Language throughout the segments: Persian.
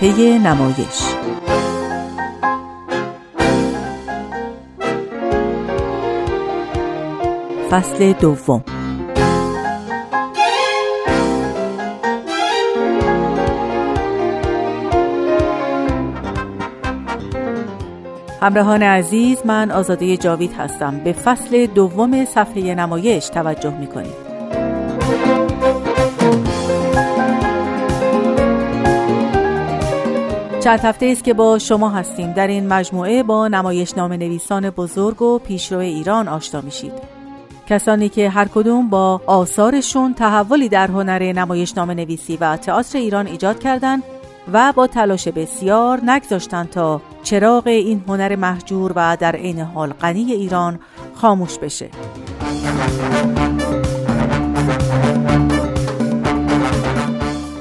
صفحه نمایش. فصل دوم. همراهان عزیز من آزاده جاوید هستم. به فصل دوم صفحه نمایش توجه می کنید. چند هفته است که با شما هستیم. در این مجموعه با نمایش نام نویسان بزرگ و پیشرو ایران آشنا میشید. کسانی که هر کدوم با آثارشون تحولی در هنر نمایش نام نویسی و تئاتر ایران ایجاد کردند و با تلاش بسیار نگذاشتند تا چراغ این هنر محجور و در عین حال غنی ایران خاموش بشه.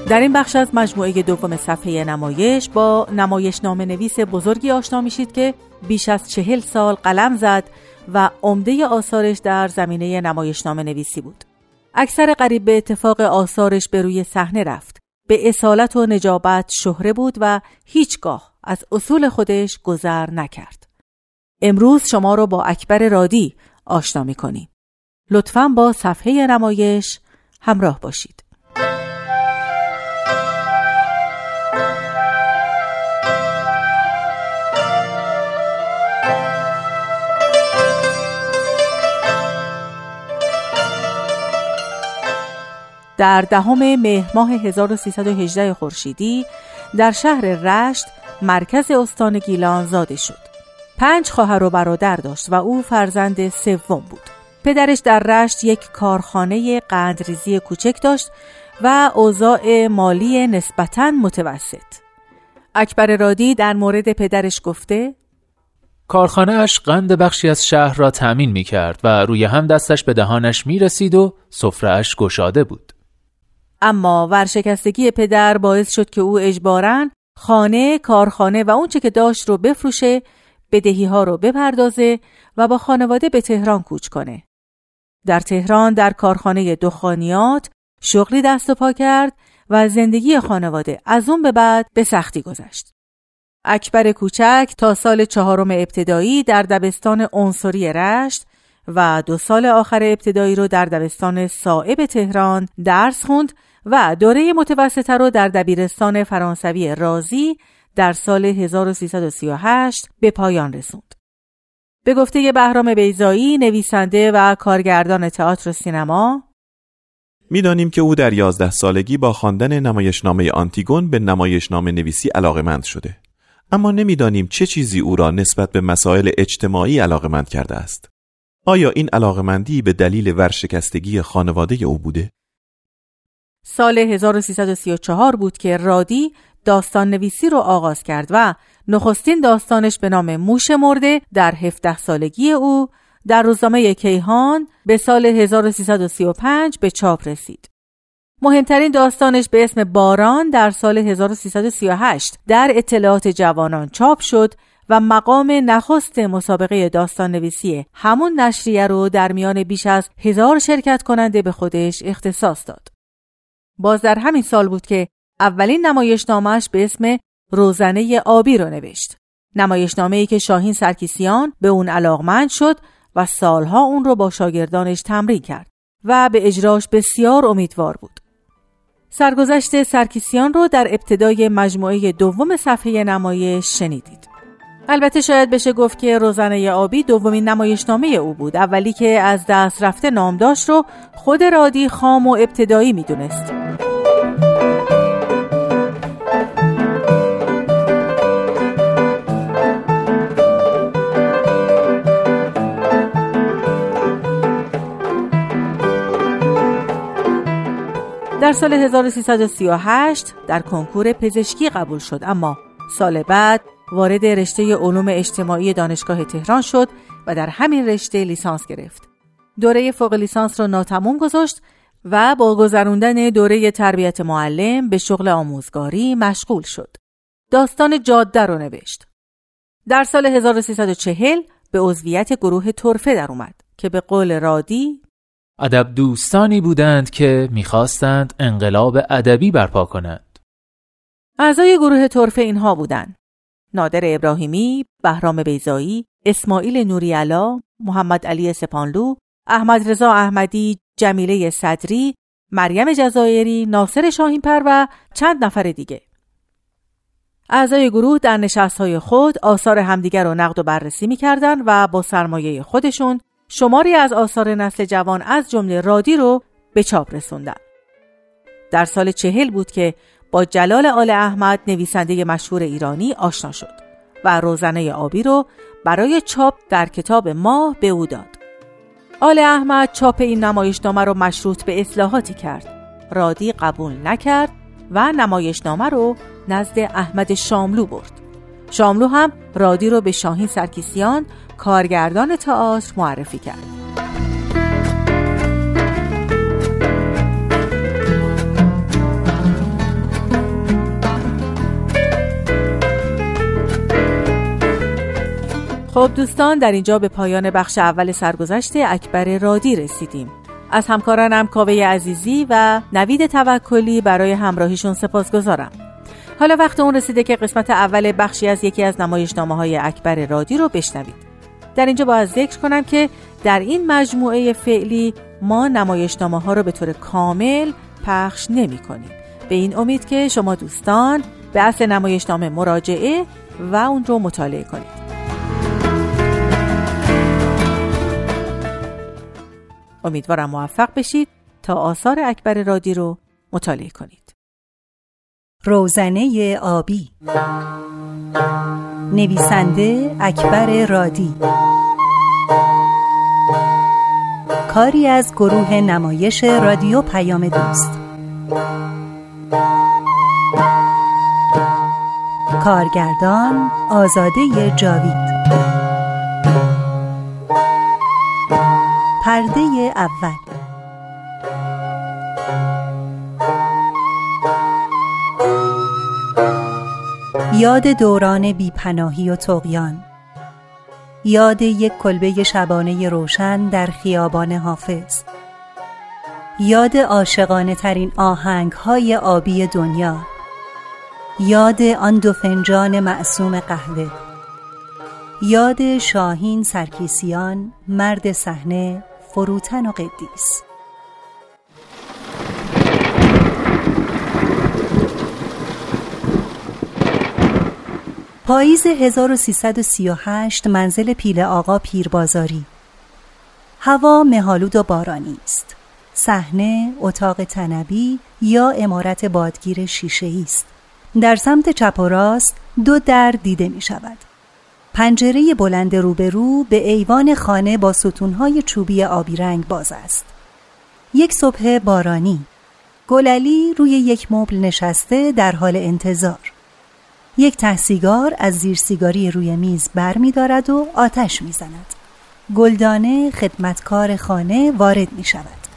در این بخش از مجموعه دوم صفحه نمایش با نمایش نام نویس بزرگی آشنا میشید که بیش از چهل سال قلم زد و عمده آثارش در زمینه نمایش نام نویسی بود. اکثر قریب به اتفاق آثارش به روی صحنه رفت. به اصالت و نجابت شهره بود و هیچگاه از اصول خودش گذر نکرد. امروز شما رو با اکبر رادی آشنا می کنیم. لطفا با صفحه نمایش همراه باشید. در دهم مهر ماه 1318 خورشیدی در شهر رشت مرکز استان گیلان زاده شد. پنج خواهر و برادر داشت و او فرزند سوم بود. پدرش در رشت یک کارخانه قندریزی کوچک داشت و اوضاع مالی نسبتاً متوسط. اکبر رادی در مورد پدرش گفته کارخانه اش قند بخشی از شهر را تأمین می کرد و روی هم دستش به دهانش می رسید و اش گشاده بود. اما ورشکستگی پدر باعث شد که او اجباراً خانه، کارخانه و اونچه که داشت رو بفروشه، بدهی ها رو بپردازه و با خانواده به تهران کوچ کنه. در تهران در کارخانه دخانیات شغلی دست و پا کرد و زندگی خانواده از اون به بعد به سختی گذشت. اکبر کوچک تا سال چهارم ابتدایی در دبستان عنصری رشت و دو سال آخر ابتدایی رو در دبستان صائب تهران درس خوند و دوره متوسطه رو در دبیرستان فرانسوی رازی در سال 1338 به پایان رسوند. به گفته بهرام بیزایی نویسنده و کارگردان تئاتر و سینما می‌دانیم که او در یازده سالگی با خواندن نمایشنامه آنتیگون به نمایشنامه نویسی علاقمند شده. اما نمی‌دانیم چه چیزی او را نسبت به مسائل اجتماعی علاقمند کرده است. آیا این علاقمندی به دلیل ورشکستگی خانواده او بوده؟ سال 1334 بود که رادی داستان نویسی رو آغاز کرد و نخستین داستانش به نام موش مرده در 17 سالگی او در روزنامه کیهان به سال 1335 به چاپ رسید. مهمترین داستانش به اسم باران در سال 1338 در اطلاعات جوانان چاپ شد و مقام نخست مسابقه داستان نویسی همون نشریه رو در میان بیش از هزار شرکت کننده به خودش اختصاص داد. باز در همین سال بود که اولین نمایشنامهش به اسم روزنه آبی رو نوشت. ای که شاهین سرکیسیان به اون علاقمند شد و سالها اون رو با شاگردانش تمرین کرد و به اجراش بسیار امیدوار بود. سرگذشت سرکیسیان رو در ابتدای مجموعه دوم صفحه نمایش شنیدید. البته شاید بشه گفت که روزنه آبی دومین نمایشنامه او بود. اولی که از دست رفته نام داشت رو خود رادی خام و ابتدایی می‌دونست. در سال 1338 در کنکور پزشکی قبول شد اما سال بعد وارد رشته علوم اجتماعی دانشگاه تهران شد و در همین رشته لیسانس گرفت. دوره فوق لیسانس را ناتموم گذاشت و با گذراندن دوره تربیت معلم به شغل آموزگاری مشغول شد. داستان جاده رو نوشت. در سال 1340 به عضویت گروه ترفه در اومد که به قول رادی ادب دوستانی بودند که می‌خواستند انقلاب ادبی برپا کنند. اعضای گروه طرفه اینها بودند. نادر ابراهیمی، بهرام بیزایی، اسماعیل نوریالا، محمد علی سپانلو، احمد رضا احمدی، جمیله صدری، مریم جزایری، ناصر شاهینپر و چند نفر دیگه. اعضای گروه در نشستهای خود آثار همدیگر رو نقد و بررسی می‌کردند و با سرمایه خودشون شماری از آثار نسل جوان از جمله رادی رو به چاپ رسوندن. در سال چهل بود که با جلال آل احمد نویسنده مشهور ایرانی آشنا شد و روزنه آبی رو برای چاپ در کتاب ماه به او داد. آل احمد چاپ این نمایشنامه رو مشروط به اصلاحاتی کرد. رادی قبول نکرد و نمایشنامه رو نزد احمد شاملو برد. شاملو هم رادی رو به شاهین سرکیسیان کارگردان تئاتر معرفی کرد. خب دوستان در اینجا به پایان بخش اول سرگذشت اکبر رادی رسیدیم. از همکارانم کاوه عزیزی و نوید توکلی برای همراهیشون سپاسگزارم. حالا وقت اون رسیده که قسمت اول بخشی از یکی از نمایشنامه های اکبر رادی رو بشنوید. در اینجا باید ذکر کنم که در این مجموعه فعلی ما نمایشنامه ها رو به طور کامل پخش نمی کنیم به این امید که شما دوستان به اصل نمایشنامه مراجعه و اون رو مطالعه کنید. امیدوارم موفق بشید تا آثار اکبر رادی رو مطالعه کنید. روزنه آبی. نویسنده اکبر رادی. کاری از گروه نمایش رادیو پیام دوست. کارگردان آزاده جاوید. پرده اول. یاد دوران بیپناهی و تقیان یاد یک کلبه شبانه روشن در خیابان حافظ. یاد عاشقانه ترین آهنگ های آبی دنیا. یاد آن دو فنجان معصوم قهوه. یاد شاهین سرکیسیان مرد صحنه فروتن و قدیس. پاییز 1338 منزل پیل آقا پیربازاری. هوا مهالود و بارانی است. صحنه اتاق تنبی یا امارت بادگیر شیشه است. در سمت چپ و راست دو در دیده می شود پنجره بلند روبرو به ایوان خانه با ستونهای چوبی آبی رنگ باز است. یک صبح بارانی گللی روی یک مبل نشسته در حال انتظار. یک ته سیگار از زیر سیگاری روی میز بر می دارد و آتش می زند. گلدانه خدمتکار خانه وارد می شود.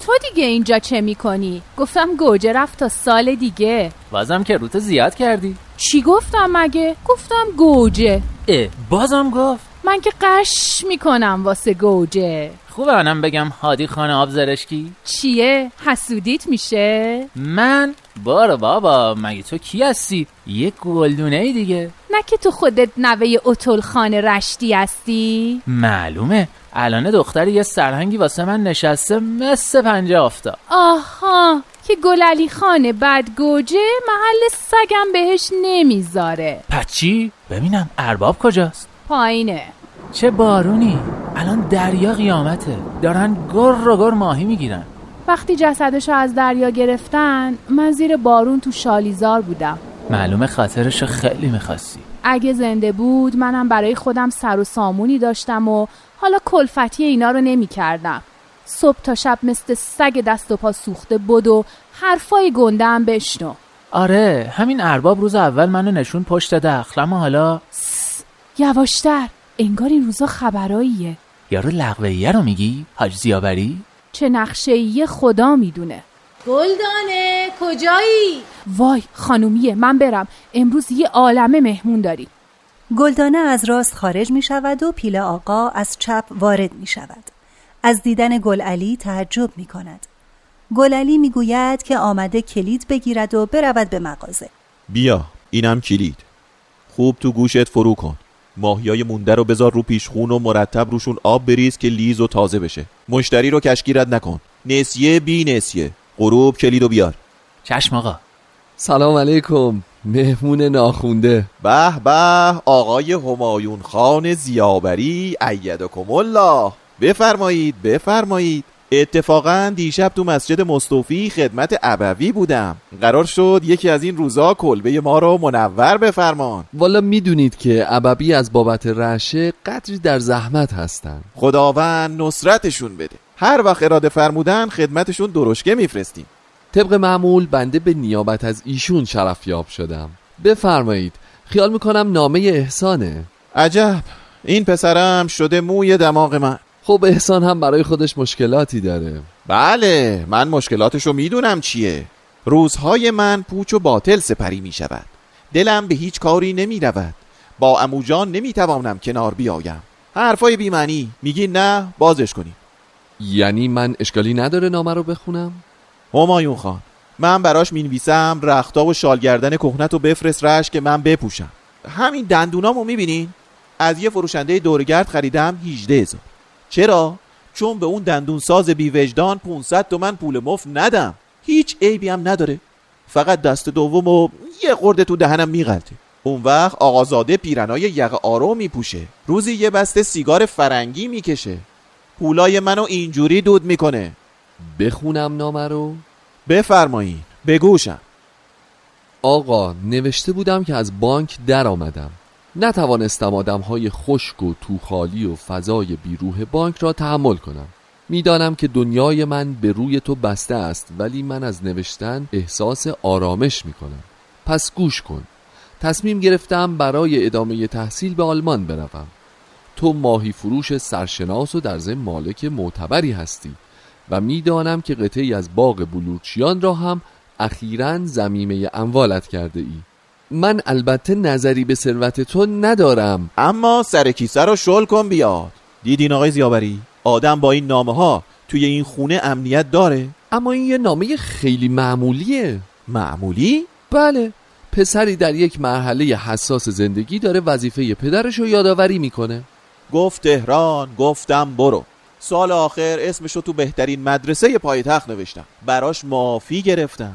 تو دیگه اینجا چه می کنی؟ گفتم گوجه رفت تا سال دیگه بازم که روت زیاد کردی چی گفتم مگه؟ گفتم گوجه اه بازم گفت من که قش می‌کنم واسه گوجه خوبه منم بگم هادی خانه آب زرشکی چیه؟ حسودیت میشه؟ من بارو بابا مگه تو کی هستی؟ یه گلدونه ای دیگه نه که تو خودت نوه اتول خانه رشتی هستی؟ معلومه الان دختری یه سرهنگی واسه من نشسته مثل پنجه آفتا آها که گلعلی خانه بعد گوجه محل سگم بهش نمی‌ذاره. پس چی؟ ببینم ارباب کجاست؟ پایینه. چه بارونی؟ الان دریا قیامته. دارن گر و گر ماهی می‌گیرن. وقتی جسدشو از دریا گرفتن من زیر بارون تو شالیزار بودم. معلومه خاطرشو خیلی می‌خواستی. اگه زنده بود منم برای خودم سر و سامونی داشتم و حالا کلفتی اینا رو نمی کردم. صبح تا شب مثل سگ دست و پا سوخته بود و حرفای گنده هم بشنو آره همین ارباب روز اول منو نشون پشت دخل اما حالا یواشتر انگار این روزا خبراییه یارو لغوهیه رو میگی؟ حاج زیابری؟ چه نقشه خدا می‌دونه گلدانه کجایی؟ وای خانومیه من برم امروز یه عالمه مهمون داریم گلدانه از راست خارج می شود و پیل آقا از چپ وارد می شود. از دیدن گل علی تعجب می کند. گل علی می گوید که آمده کلید بگیرد و برود به مغازه. بیا اینم کلید. خوب تو گوشت فرو کن. ماهیای مونده رو بذار رو پیشخون و مرتب روشون آب بریز که لیز و تازه بشه. مشتری رو کشگیرت نکن. نسیه بی نسیه. غروب کلید و بیار. چشم آقا. سلام علیکم. مهمون ناخونده. به به آقای همایون خان زیابری ایدکم الله. بفرمایید بفرمایید. اتفاقا دیشب تو مسجد مصطفی خدمت ابوی بودم. قرار شد یکی از این روزا کلبه ما رو منور بفرمان. والا می‌دونید که ابوی از بابت رشه قدری در زحمت هستن. خداوند نصرتشون بده. هر وقت اراده فرمودن خدمتشون درشکه میفرستیم. طبق معمول بنده به نیابت از ایشون شرفیاب شدم. بفرمایید خیال می‌کنم نامه احسانه. عجب این پسرم شده موی دماغ من. خب احسان هم برای خودش مشکلاتی داره. بله من مشکلاتشو می‌دونم چیه. روزهای من پوچ و باطل سپری می شود دلم به هیچ کاری نمی رود با اموجان نمی توانم کنار بیایم. حرفای بیمعنی. میگی نه بازش کنیم یعنی من اشکالی نداره نامه رو بخونم؟ همایون خان من براش می‌نویسم رختا و شالگردن کهنت و بفرست رش که من بپوشم. همین دندونامو می‌بینین؟ از یه فروشنده دورگرد خریدم 18 هزار. چرا؟ چون به اون دندون ساز بی وجدان 500 تومن پول مفت ندم. هیچ عیبی هم نداره. فقط دست دوم و یه خورده تو دهنم میغلطه. اون وقت آقازاده پیرنای یق آرو میپوشه. روزی یه بسته سیگار فرنگی می‌کشه. پولای منو اینجوری دود می‌کنه. بخونم نامه رو؟ بفرمایین بگوشم. آقا نوشته بودم که از بانک در آمدم نتوانستم آدم های خشک و توخالی و فضای بیروح بانک را تحمل کنم. می‌دانم که دنیای من به روی تو بسته است ولی من از نوشتن احساس آرامش می کنم پس گوش کن. تصمیم گرفتم برای ادامه تحصیل به آلمان بروم. تو ماهی فروش سرشناس و در ضمن مالک معتبری هستی و می‌دانم که قطعی از باغ بلوچیان را هم اخیرا زمیمه اموالت کرده ای من البته نظری به ثروت تو ندارم. اما سر کیسه رو شل کن بیاد. دیدین آقای زیابری آدم با این نامه ها توی این خونه امنیت داره. اما این یه نامه خیلی معمولیه. معمولی؟ بله. پسری در یک مرحله حساس زندگی داره وظیفه پدرش رو یادآوری می‌کنه. گفت تهران گفتم برو. سال آخر اسمشو تو بهترین مدرسه پایتخت نوشتم. براش معافی گرفتم.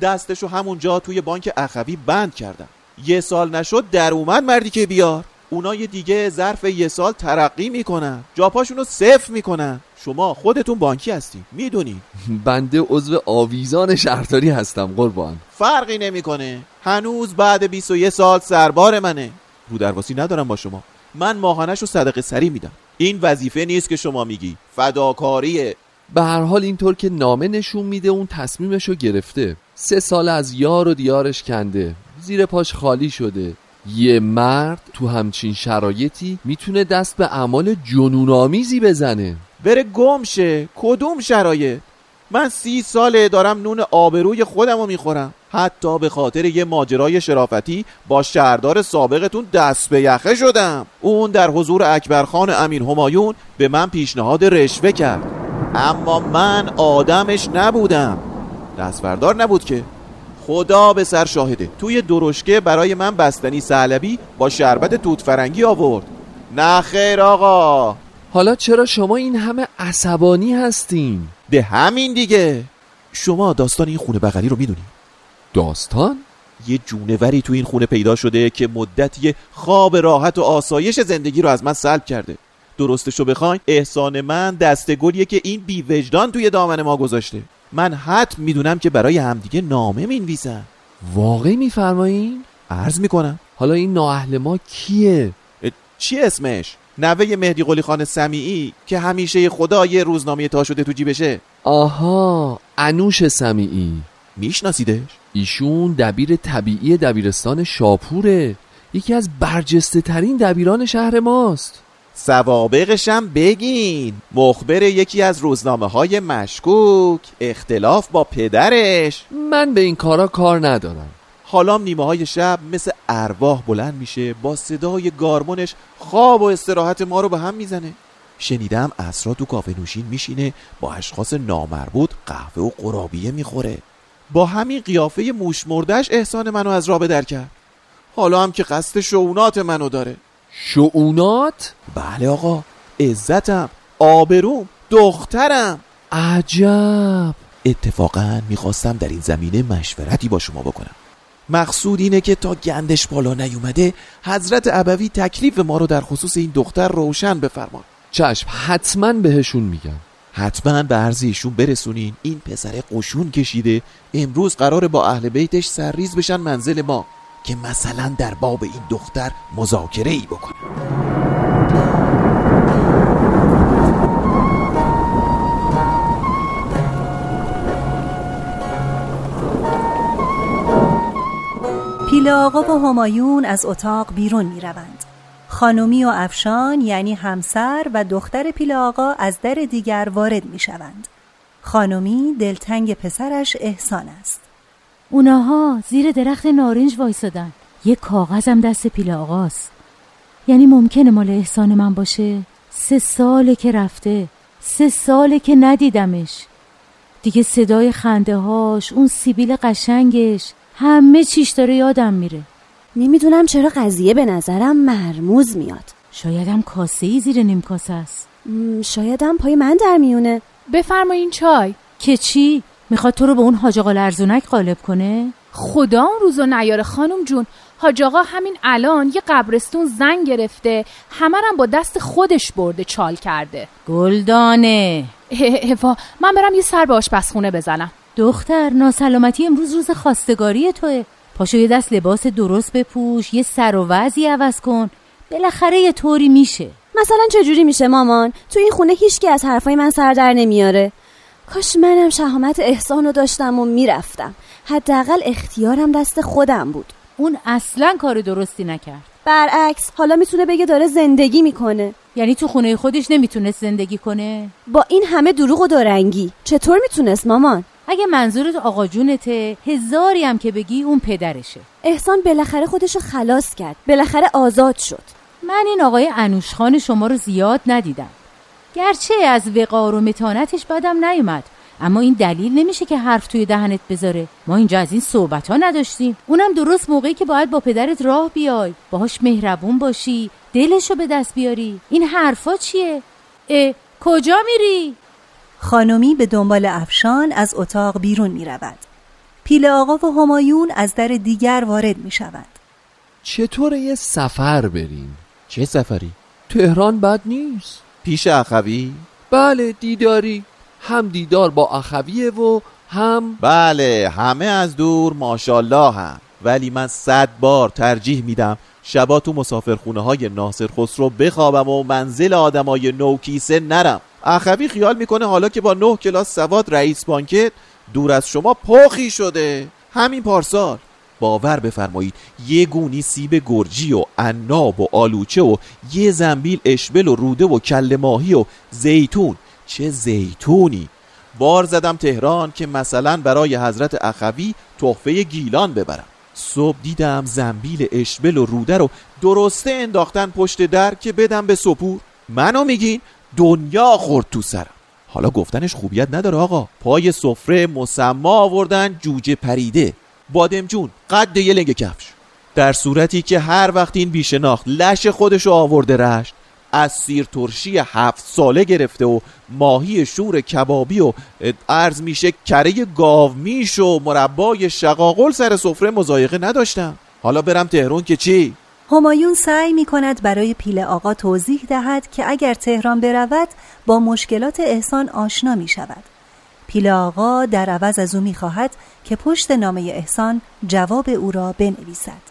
دستشو همونجا توی بانک اخوی بند کردم یه سال نشد در اومد مردی که بیار. اونای دیگه ظرف یه سال ترقی می‌کنن. جاپاشونو صفر می‌کنن. شما خودتون بانکی هستین. می‌دونی بنده عضو آویزان شهرداری هستم قربان. فرقی نمی‌کنه. هنوز بعد 21 سال سربار منه. رو درواسی ندارم با شما. من ماهانش رو صدقه سری میدم. این وظیفه نیست که شما میگی. فداکاریه. به هر حال اینطور که نامه نشون میده اون تصمیمش رو گرفته. سه سال از یار و دیارش کنده. زیر پاش خالی شده. یه مرد تو همچین شرایطی می‌تونه دست به اعمال جنونآمیزی بزنه. بره گمشه کدوم شرایط؟ من سی ساله دارم نون آبروی خودم رو می‌خورم. حتی به خاطر یه ماجرای شرافتی با شهردار سابقتون دست به یخه شدم. اون در حضور اکبرخان امین همایون به من پیشنهاد رشوه کرد. اما من آدمش نبودم. دستبردار نبود که. خدا به سر شاهده. توی درشکه برای من بستنی سلبی با شربت توت فرنگی آورد. نه خیر آقا. حالا چرا شما این همه عصبانی هستین؟ به همین دیگه. شما داستان این خونه بغلی رو می‌دونی؟ داستان؟ یه جونوری تو این خونه پیدا شده که مدتی خواب راحت و آسایش زندگی رو از من سلب کرده. درستشو بخواین احسان من دسته گلیه که این بی وجدان توی دامن ما گذاشته. من حتم می‌دونم که برای همدیگه نامه می‌نویسن واقعی میفرمایین؟ عرض می‌کنم حالا این نااهل ما کیه؟ چی اسمش؟ نوه مهدی قلی خان سمیعی که همیشه خدا یه روزنامه تا شده تو جیبشه آها انوش سمیعی میشناسیدش؟ ایشون دبیر طبیعی دبیرستان شاپوره یکی از برجسته ترین دبیران شهر ماست سوابقشم بگین. مخبر یکی از روزنامه های مشکوک. اختلاف با پدرش. من به این کارا کار ندارم. حالا نیمه های شب مثل ارواح بلند میشه با صدای گارمونش خواب و استراحت ما رو به هم می‌زنه. شنیدم اسرا تو کافه نوشین میشینه با اشخاص نامربوط قهوه و قرابیه می‌خوره. با همین قیافه موش مردش احسان منو از راه در کرد. حالا هم که قصد شعونات منو داره. شعونات؟ بله آقا عزتم آبروم دخترم. عجب. اتفاقا می‌خواستم در این زمینه مشورتی با شما بکنم. مقصود اینه که تا گندش بالا نیومده حضرت ابوی تکلیف ما رو در خصوص این دختر روشن بفرمان. چشم حتما بهشون میگم. حتما به عرض ایشون برسونین. این پسر قشون کشیده امروز قرار با اهل بیتش سرریز بشن منزل ما. که مثلا در باب این دختر مذاکره ای بکنن پیل آقا و همایون از اتاق بیرون می روند. خانومی و افشان یعنی همسر و دختر پیل آقا از در دیگر وارد می شوند. خانومی دلتنگ پسرش احسان است. اوناها زیر درخت نارنج وایسادن. یه کاغذم دست پیل آقاست. یعنی ممکنه مال احسان من باشه؟ سه ساله که رفته. سه ساله که ندیدمش. دیگه صدای خنده هاش، اون سیبیل قشنگش، همه چیش داره یادم میره نمی‌دونم چرا قضیه به نظرم مرموز میاد شایدم کاسه ای زیر نیم کاسه است شایدم پای من در میونه بفرمایین چای که چی می‌خواد تو رو به اون حاج آقا لرزونک قالب کنه؟ خدا اون روزو نیاره خانم جون. حاج آقا همین الان یه قبرستون زنگ گرفته. همرم با دست خودش برده چال کرده. گلدانه. اوا من برم یه سر به آشپزخونه بزنم. دختر ناسلامتی امروز روز خواستگاری توه. پاشو یه دست لباس درست بپوش یه سر و وضعی عوض کن. بالاخره یه طوری میشه. مثلا چجوری میشه مامان؟ تو این خونه هیچکی از حرفای من سر در نمیاره. کاش منم شهامت احسان رو داشتم و می‌رفتم. حداقل اختیارم دست خودم بود. اون اصلا کار درستی نکرد. برعکس حالا می‌تونه بگه داره زندگی می‌کنه. یعنی تو خونه خودش نمی‌تونست زندگی کنه؟ با این همه دروغ و دارنگی. چطور می‌تونست مامان؟ اگه منظورت آقا جونته هزاری هم که بگی اون پدرشه. احسان بالاخره خودشو خلاص کرد. بالاخره آزاد شد. من این آقای انوشخان شما رو زیاد ندیدم. گرچه از وقار و متانتش بدم نیومد اما این دلیل نمیشه که حرف توی دهنت بذاره ما اینجا از این صحبت ها نداشتیم اونم درست موقعی که باید با پدرت راه بیای باهاش مهربون باشی دلشو به دست بیاری این حرفا چیه اه کجا میری خانمی به دنبال افشان از اتاق بیرون می رود. پیل آقا و همایون از در دیگر وارد می شود. چطور یه سفر بریم؟ چه سفری؟ تهران بد نیست پیش اخوی؟ بله دیداری. هم دیدار با اخویه و هم بله همه از دور ماشالله هم. ولی من صد بار ترجیح میدم شبا تو مسافرخونه های ناصر خسرو بخوابم و منزل آدمای نوکیسه نرم. اخوی خیال می‌کنه حالا که با نه کلاس سواد رئیس بانکت دور از شما پاخی شده. همین پارسال. باور بفرمایید یه گونی سیب گرجی و عناب و آلوچه و یه زنبیل اشبل و روده و کل ماهی و زیتون. چه زیتونی؟ بار زدم تهران که مثلا برای حضرت اخوی تحفه گیلان ببرم. صبح دیدم زنبیل اشبل و روده رو درسته انداختن پشت در که بدم به سپور. منو میگین؟ دنیا خورد تو سرم. حالا گفتنش خوبیت نداره آقا. پای سفره مسما آوردن جوجه پریده. بادمجون قد یه لنگ کفش در صورتی که هر وقت این بیشناخت لش خودشو آورده رشت از سیر ترشی هفت ساله گرفته و ماهی شور کبابی و ارز میشه کره گاو میش و مربای شقاقل سر سفره مزایقه نداشتم حالا برم تهرون که چی؟ همایون سعی می کند برای پیل آقا توضیح دهد که اگر تهران برود با مشکلات احسان آشنا می شود. پیل آقا در عوض از او می خواهد که پشت نامه احسان جواب او را بنویسد.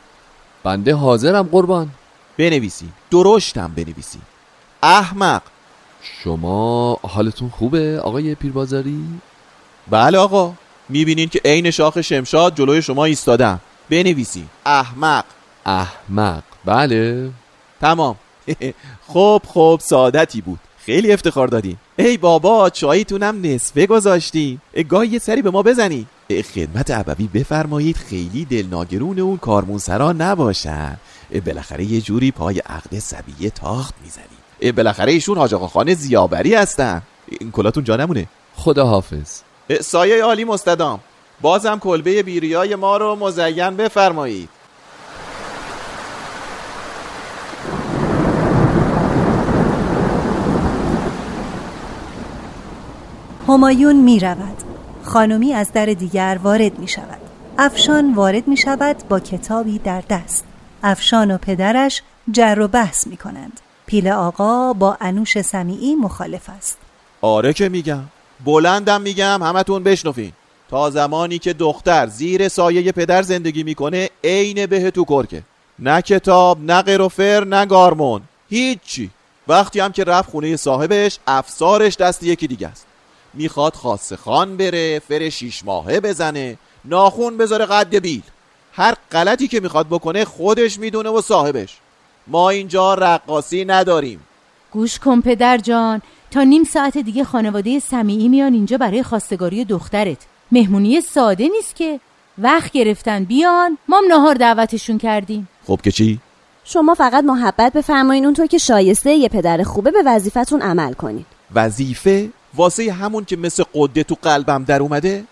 بنده حاضرم قربان. بنویسی. درشتم بنویسی. احمق. شما حالتون خوبه آقای پیربازاری؟ بله آقا. می‌بینین که عین شاخ شمشاد جلوی شما ایستادم. بنویسی. احمق. احمق. بله. تمام. خب خب سعادتی بود. خیلی افتخار دادین ای بابا چاییتونم نصفه گذاشتیم گاهی یه سری به ما بزنی. خدمت عبوی بفرمایید خیلی دلناگرون اون کارمونسرا نباشن. بالاخره یه جوری پای عقد سبیه تاخت می‌زنی. بالاخره ایشون حاج خانه زیابری هستن. این کلاتون جا نمونه خدا حافظ. سایه عالی مستدام. بازم کلبه بیریای ما رو مزین بفرمایید. همایون می رود خانمی از در دیگر وارد می شود افشان وارد می شود با کتابی در دست. افشان و پدرش جر و بحث می کنند پیل آقا با انوش سمیعی مخالف است. آره که میگم. بلندم میگم همتون بشنفین تا زمانی که دختر زیر سایه پدر زندگی می‌کنه عین به تو کرکه. نه کتاب نه قروفر نه گارمون. هیچی. وقتی هم که رفت خونه صاحبش افسارش دست یکی دیگه است. می‌خواد خاص خان بره فر شیش ماهه بزنه ناخون بذاره قد بیل. هر غلطی که می‌خواد بکنه خودش می‌دونه و صاحبش. ما اینجا رقاصی نداریم. گوش کن پدر جان. تا نیم ساعت دیگه خانواده سمیعی میان اینجا برای خواستگاری دخترت. مهمونی ساده نیست که. وقت گرفتن بیان. مام نهار دعوتشون کردیم. خب که چی؟ شما فقط محبت بفرمایین اونطور که شایسته یه پدر خوبه به وظیفتون عمل کنین. وظیفه؟ واسه همون که مثل قده تو قلبم در اومده؟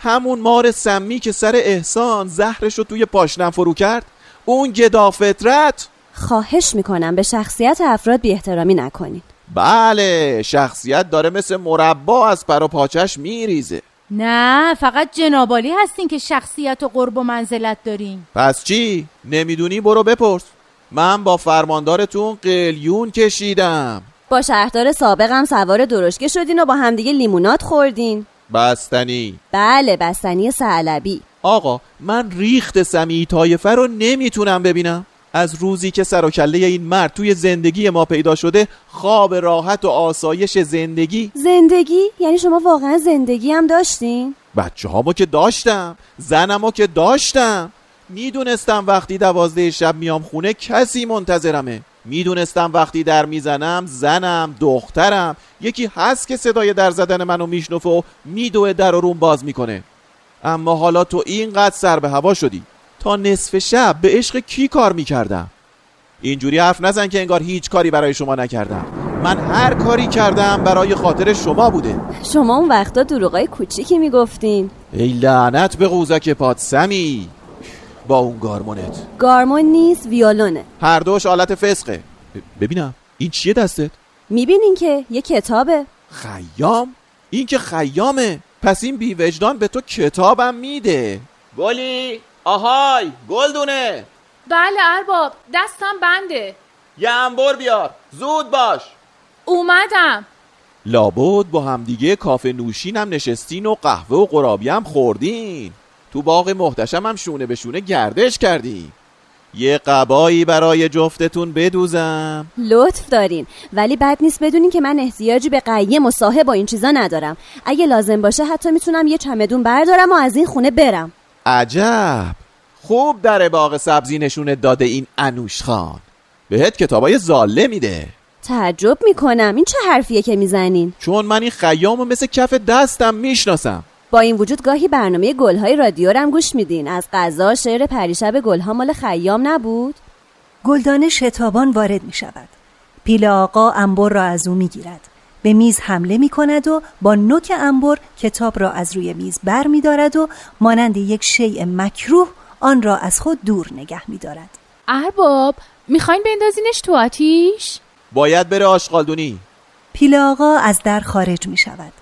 همون مار سمی که سر احسان زهرش رو توی پاشنم فرو کرد؟ اون گدا فطرت؟ خواهش می‌کنم به شخصیت افراد بی احترامی نکنین بله شخصیت داره مثل مربا از پر و پاچش میریزه نه فقط جنابالی هستین که شخصیت و قرب و منزلت دارین پس چی؟ نمی‌دونی برو بپرس من با فرماندارتون قلیون کشیدم با شهردار سابقم سوار درشکه شدین و با همدیگه لیمونات خوردین. بستنی. بله بستنی سعلبی آقا من ریخت سمی تایفه رو نمی‌تونم ببینم. از روزی که سر و کله این مرد توی زندگی ما پیدا شده خواب راحت و آسایش زندگی. زندگی؟ یعنی شما واقعا زندگی هم داشتین؟ بچه هامو که داشتم زنمو که داشتم. می‌دونستم وقتی دوازده شب میام خونه کسی منتظرمه. می‌دونستم وقتی در می‌زنم زنم دخترم یکی هست که صدای در زدن منو میشنفه و میدوه در و روم باز می‌کنه. اما حالا تو اینقدر سر به هوا شدی. تا نصف شب به عشق کی کار می‌کردم؟ اینجوری حرف نزن که انگار هیچ کاری برای شما نکردم. من هر کاری کردم برای خاطر شما بوده. شما اون وقتا دروغای کوچیکی می‌گفتین. ای لعنت به قوزک پادسمی! با اون گارمونت. گارمون نیست ویولونه. هر دوش آلت فسقه. ببینم این چیه دستت؟ می‌بینین که یه کتابه. خیام؟ این که خیامه. پس این بی وجدان به تو کتابم میده. گلی آهای گلدونه. بله ارباب دستم بنده. یه انبر بیار زود باش. اومدم. لابد با همدیگه کافه نوشین هم نشستین و قهوه و قرابی هم خوردین. تو باغ محتشم هم شونه به شونه گردش کردین یه قبایی برای جفتتون بدوزم. لطف دارین. ولی بد نیست بدونین که من احتیاجی به قیم و صاحب با این چیزا ندارم. اگه لازم باشه حتی می‌تونم یه چمدون بردارم و از این خونه برم. عجب. خوب در باغ سبزی نشونت داده این انوش خان. بهت کتابای زاله میده. تعجب می‌کنم. این چه حرفیه که می‌زنین؟ چون من این خیامو مثل کف دستم می‌شناسم. با این وجود گاهی برنامه گلهای رادیو هم گوش میدین. از غذا شعر پریشب گلها مال خیام نبود؟ گلدانه شتابان وارد می شود پیل آقا انبر را از او می گیرد به میز حمله می کند و با نوک انبر کتاب را از روی میز بر می دارد و مانند یک شیء مکروه آن را از خود دور نگه می دارد ارباب می‌خواین بندازینش تو آتیش؟ باید بره آشغالدونی. پیل آقا از در خارج می شود